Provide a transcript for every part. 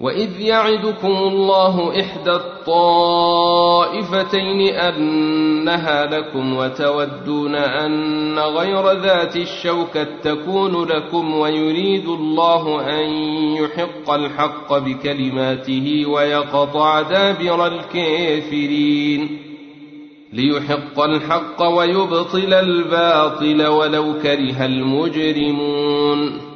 وإذ يعدكم الله إحدى الطائفتين أنها لكم وتودون أن غير ذات الشوكة تكون لكم ويريد الله أن يحق الحق بكلماته ويقطع دابر الكافرين ليحق الحق ويبطل الباطل ولو كره المجرمون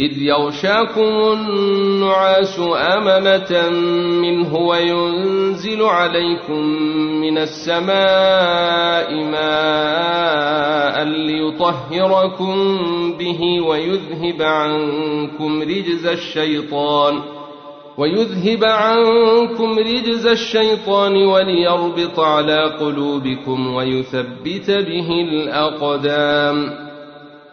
إذ يغشاكم النعاس أمنة منه وينزل عليكم من السماء ماء ليطهركم به ويذهب عنكم رجز الشيطان ويذهب عنكم رجز الشيطان وليربط على قلوبكم ويثبت به الأقدام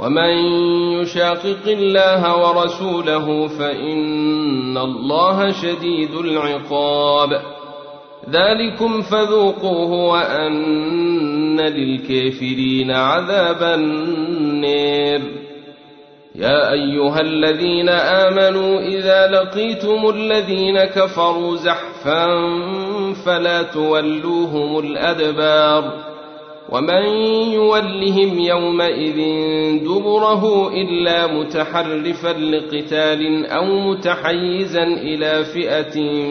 ومن يشاقق الله ورسوله فإن الله شديد العقاب. ذلكم فذوقوه وأن للكافرين عذاب النير. يا أيها الذين آمنوا إذا لقيتم الذين كفروا زحفا فلا تولوهم الأدبار. ومن يولهم يومئذ دبره إلا متحرفا لقتال أو متحيزا إلى فئة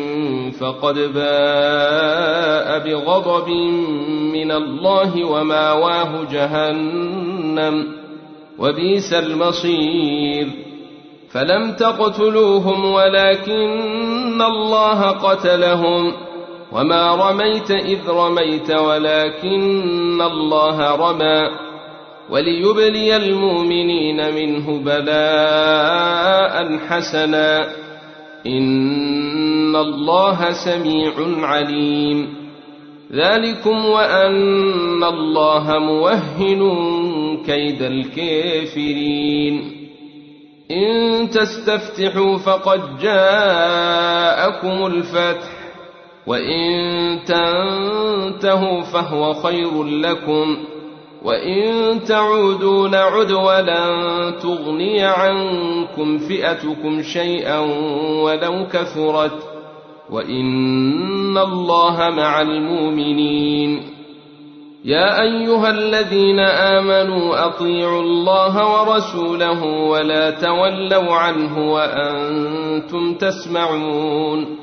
فقد باء بغضب من الله وماواه جهنم وبئس المصير. فلم تقتلوهم ولكن الله قتلهم. وما رميت إذ رميت ولكن الله رمى وليبلي المؤمنين منه بلاء حسنا إن الله سميع عليم ذلكم وأن الله موهن كيد الكافرين إن تستفتحوا فقد جاءكم الفتح وإن تنتهوا فهو خير لكم وإن تعودوا نعد ولن تغني عنكم فئتكم شيئا ولو كثرت وإن الله مع المؤمنين. يا أيها الذين آمنوا أطيعوا الله ورسوله ولا تولوا عنه وأنتم تسمعون.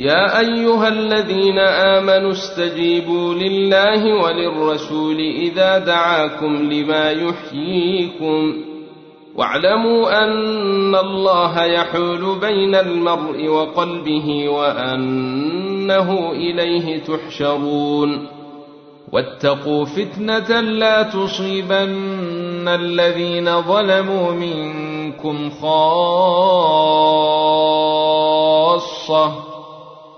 يا أيها الذين آمنوا استجيبوا لله وللرسول إذا دعاكم لما يحييكم. واعلموا أن الله يحول بين المرء وقلبه وأنه إليه تحشرون. واتقوا فتنة لا تصيبن الذين ظلموا منكم خاصة.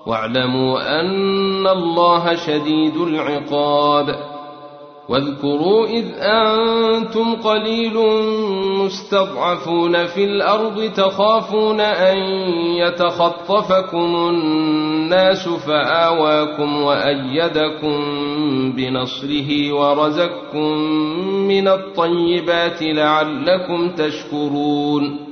واعلموا أن الله شديد العقاب. واذكروا إذ أنتم قليل مستضعفون في الأرض تخافون أن يتخطفكم الناس فآواكم وأيدكم بنصره ورزقكم من الطيبات لعلكم تشكرون.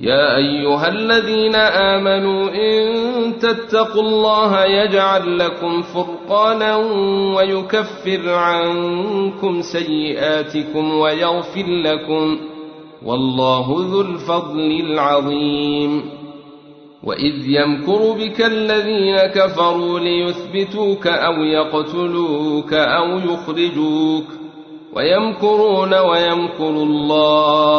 يا أيها الذين آمنوا إن تتقوا الله يجعل لكم فرقانا ويكفر عنكم سيئاتكم ويغفر لكم والله ذو الفضل العظيم. وإذ يمكر بك الذين كفروا ليثبتوك أو يقتلوك أو يخرجوك ويمكرون ويمكر الله.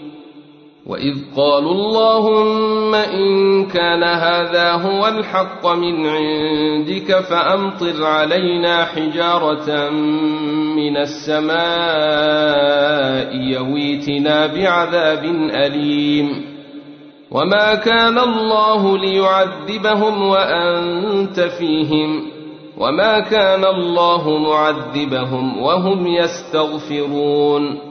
واذ قالوا اللهم ان كان هذا هو الحق من عندك فامطر علينا حجاره من السماء يويتنا بعذاب اليم وما كان الله ليعذبهم وانت فيهم وما كان الله معذبهم وهم يستغفرون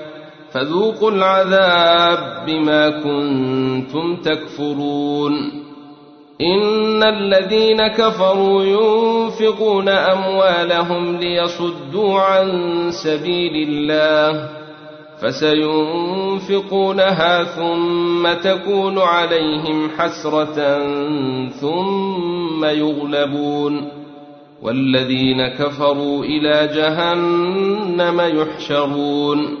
فذوقوا العذاب بما كنتم تكفرون. إن الذين كفروا ينفقون أموالهم ليصدوا عن سبيل الله فسينفقونها ثم تكون عليهم حسرة ثم يغلبون. والذين كفروا إلى جهنم يحشرون.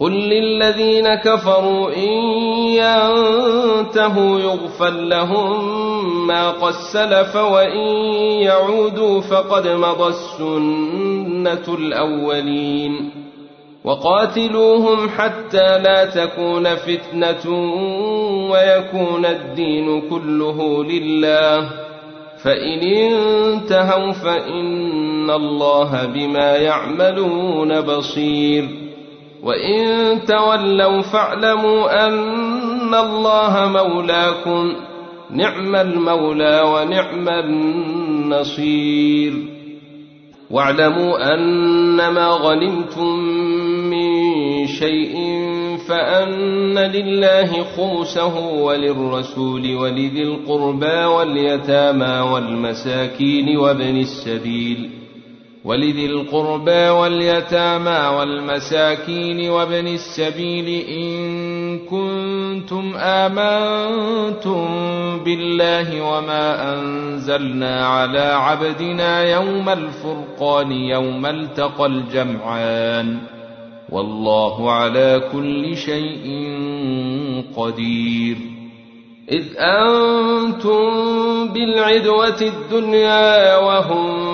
قل للذين كفروا ان ينتهوا يغفر لهم ما قد سلف وان يعودوا فقد مضى السنة الاولين وقاتلوهم حتى لا تكون فتنه ويكون الدين كله لله فإن انتهوا فإن الله بما يعملون بصير وإن تولوا فاعلموا أن الله مولاكم نعم المولى ونعم النصير واعلموا أنما غنمتم من شيء فأن لله خمسه وللرسول ولذي القربى واليتامى والمساكين وابن السبيل ولذي القربى واليتامى والمساكين وابن السبيل إن كنتم آمنتم بالله وما أنزلنا على عبدنا يوم الفرقان يوم التقى الجمعان والله على كل شيء قدير إذ أنتم بالعدوة الدنيا وهم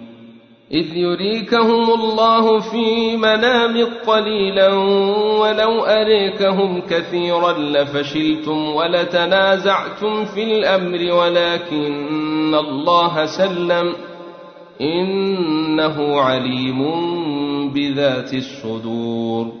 إذ يريكهم الله في منام قليلا ولو أريكهم كثيرا لفشلتم ولتنازعتم في الأمر ولكن الله سلم إنه عليم بذات الصدور.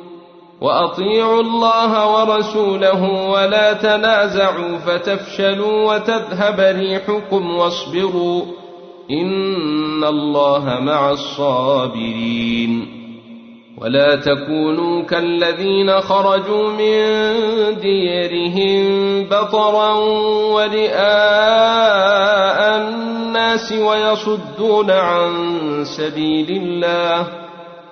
وأطيعوا الله ورسوله ولا تنازعوا فتفشلوا وتذهب ريحكم واصبروا إن الله مع الصابرين ولا تكونوا كالذين خرجوا من ديرهم بطرا ورئاء الناس ويصدون عن سبيل الله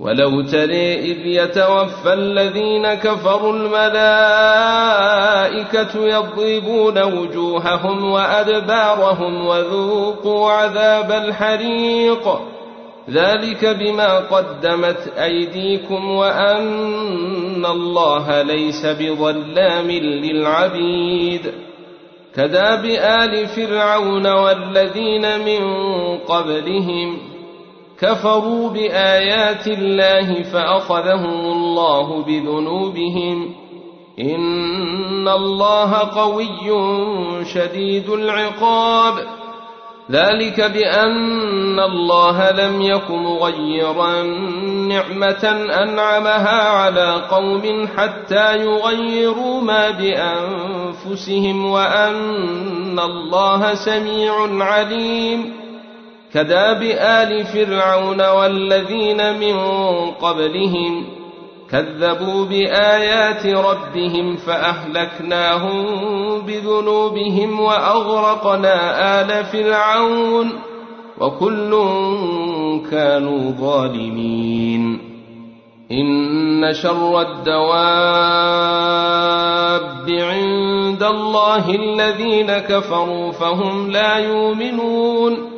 ولو تري إذ يتوفى الذين كفروا الملائكة يضربون وجوههم وأدبارهم وذوقوا عذاب الحريق. ذلك بما قدمت أيديكم وأن الله ليس بظلام للعبيد. كذاب آل فرعون والذين من قبلهم كفروا بآيات الله فأخذهم الله بذنوبهم. إن الله قوي شديد العقاب. ذلك بأن الله لم يك مغيرا نعمة أنعمها على قوم حتى يغيروا ما بأنفسهم وأن الله سميع عليم. كداب آل فرعون والذين من قبلهم كذبوا بآيات ربهم فأهلكناهم بذنوبهم وأغرقنا آل فرعون وكل كانوا ظالمين. إن شر الدواب عند الله الذين كفروا فهم لا يؤمنون.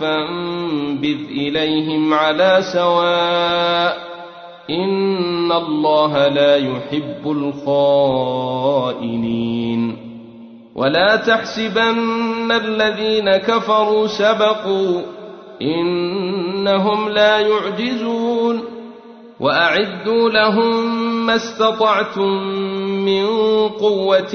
فانبذ إليهم على سواء إن الله لا يحب الخائنين. ولا تحسبن الذين كفروا سبقوا إنهم لا يعجزون. وأعدوا لهم ما استطعتم من قوة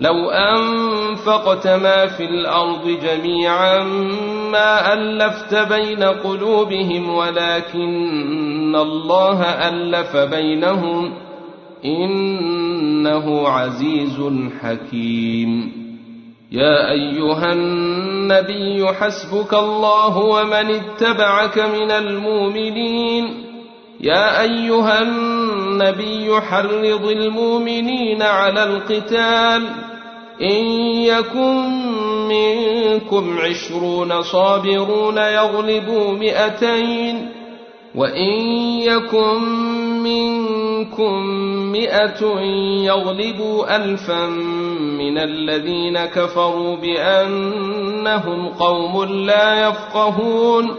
لو أنفقت ما في الأرض جميعا ما ألفت بين قلوبهم ولكن الله ألف بينهم إنه عزيز حكيم. يا أيها النبي حسبك الله ومن اتبعك من المؤمنين. يا أيها النبي حرض المؤمنين على القتال. إن يكن منكم عشرون صابرون يغلبوا مئتين وإن يكن منكم مئة يغلبوا ألفا من الذين كفروا بأنهم قوم لا يفقهون.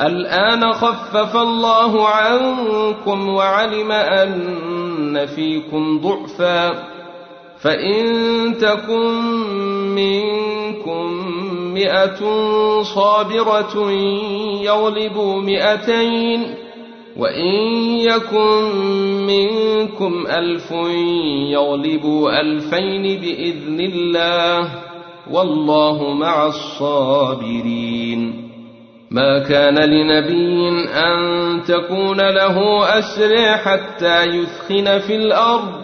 الآن خفف الله عنكم وعلم أن فيكم ضعفاً. فإن تكن منكم مئة صابرة يغلبوا مئتين وإن يكن منكم ألف يغلبوا ألفين بإذن الله والله مع الصابرين. ما كان لنبي أن تكون له أسر حتى يثخن في الأرض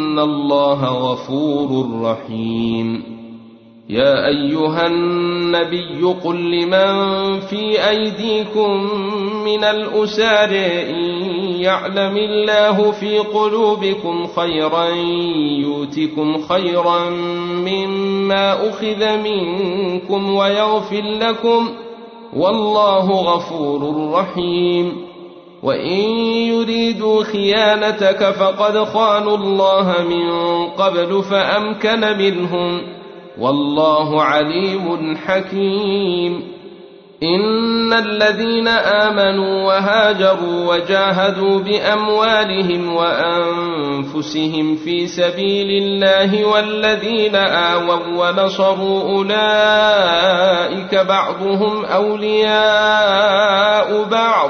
الله غفور رحيم. يا أيها النبي قل لمن في أيديكم من الأسار إن يعلم الله في قلوبكم خيرا يؤتكم خيرا مما أخذ منكم ويغفر لكم والله غفور رحيم. وإن يريدوا خيانتك فقد خانوا الله من قبل فأمكن منهم والله عليم حكيم إن الذين آمنوا وهاجروا وجاهدوا بأموالهم وأنفسهم في سبيل الله والذين آووا ونصروا أولئك بعضهم أولياء بعض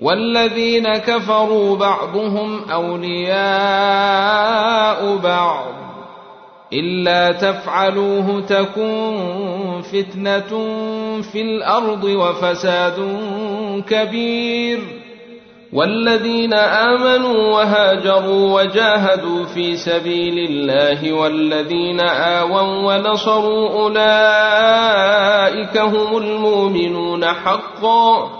والذين كفروا بعضهم أولياء بعض. إلا تفعلوه تكن فتنة في الأرض وفساد كبير. والذين آمنوا وهاجروا وجاهدوا في سبيل الله والذين آووا ونصروا أولئك هم المؤمنون حقا.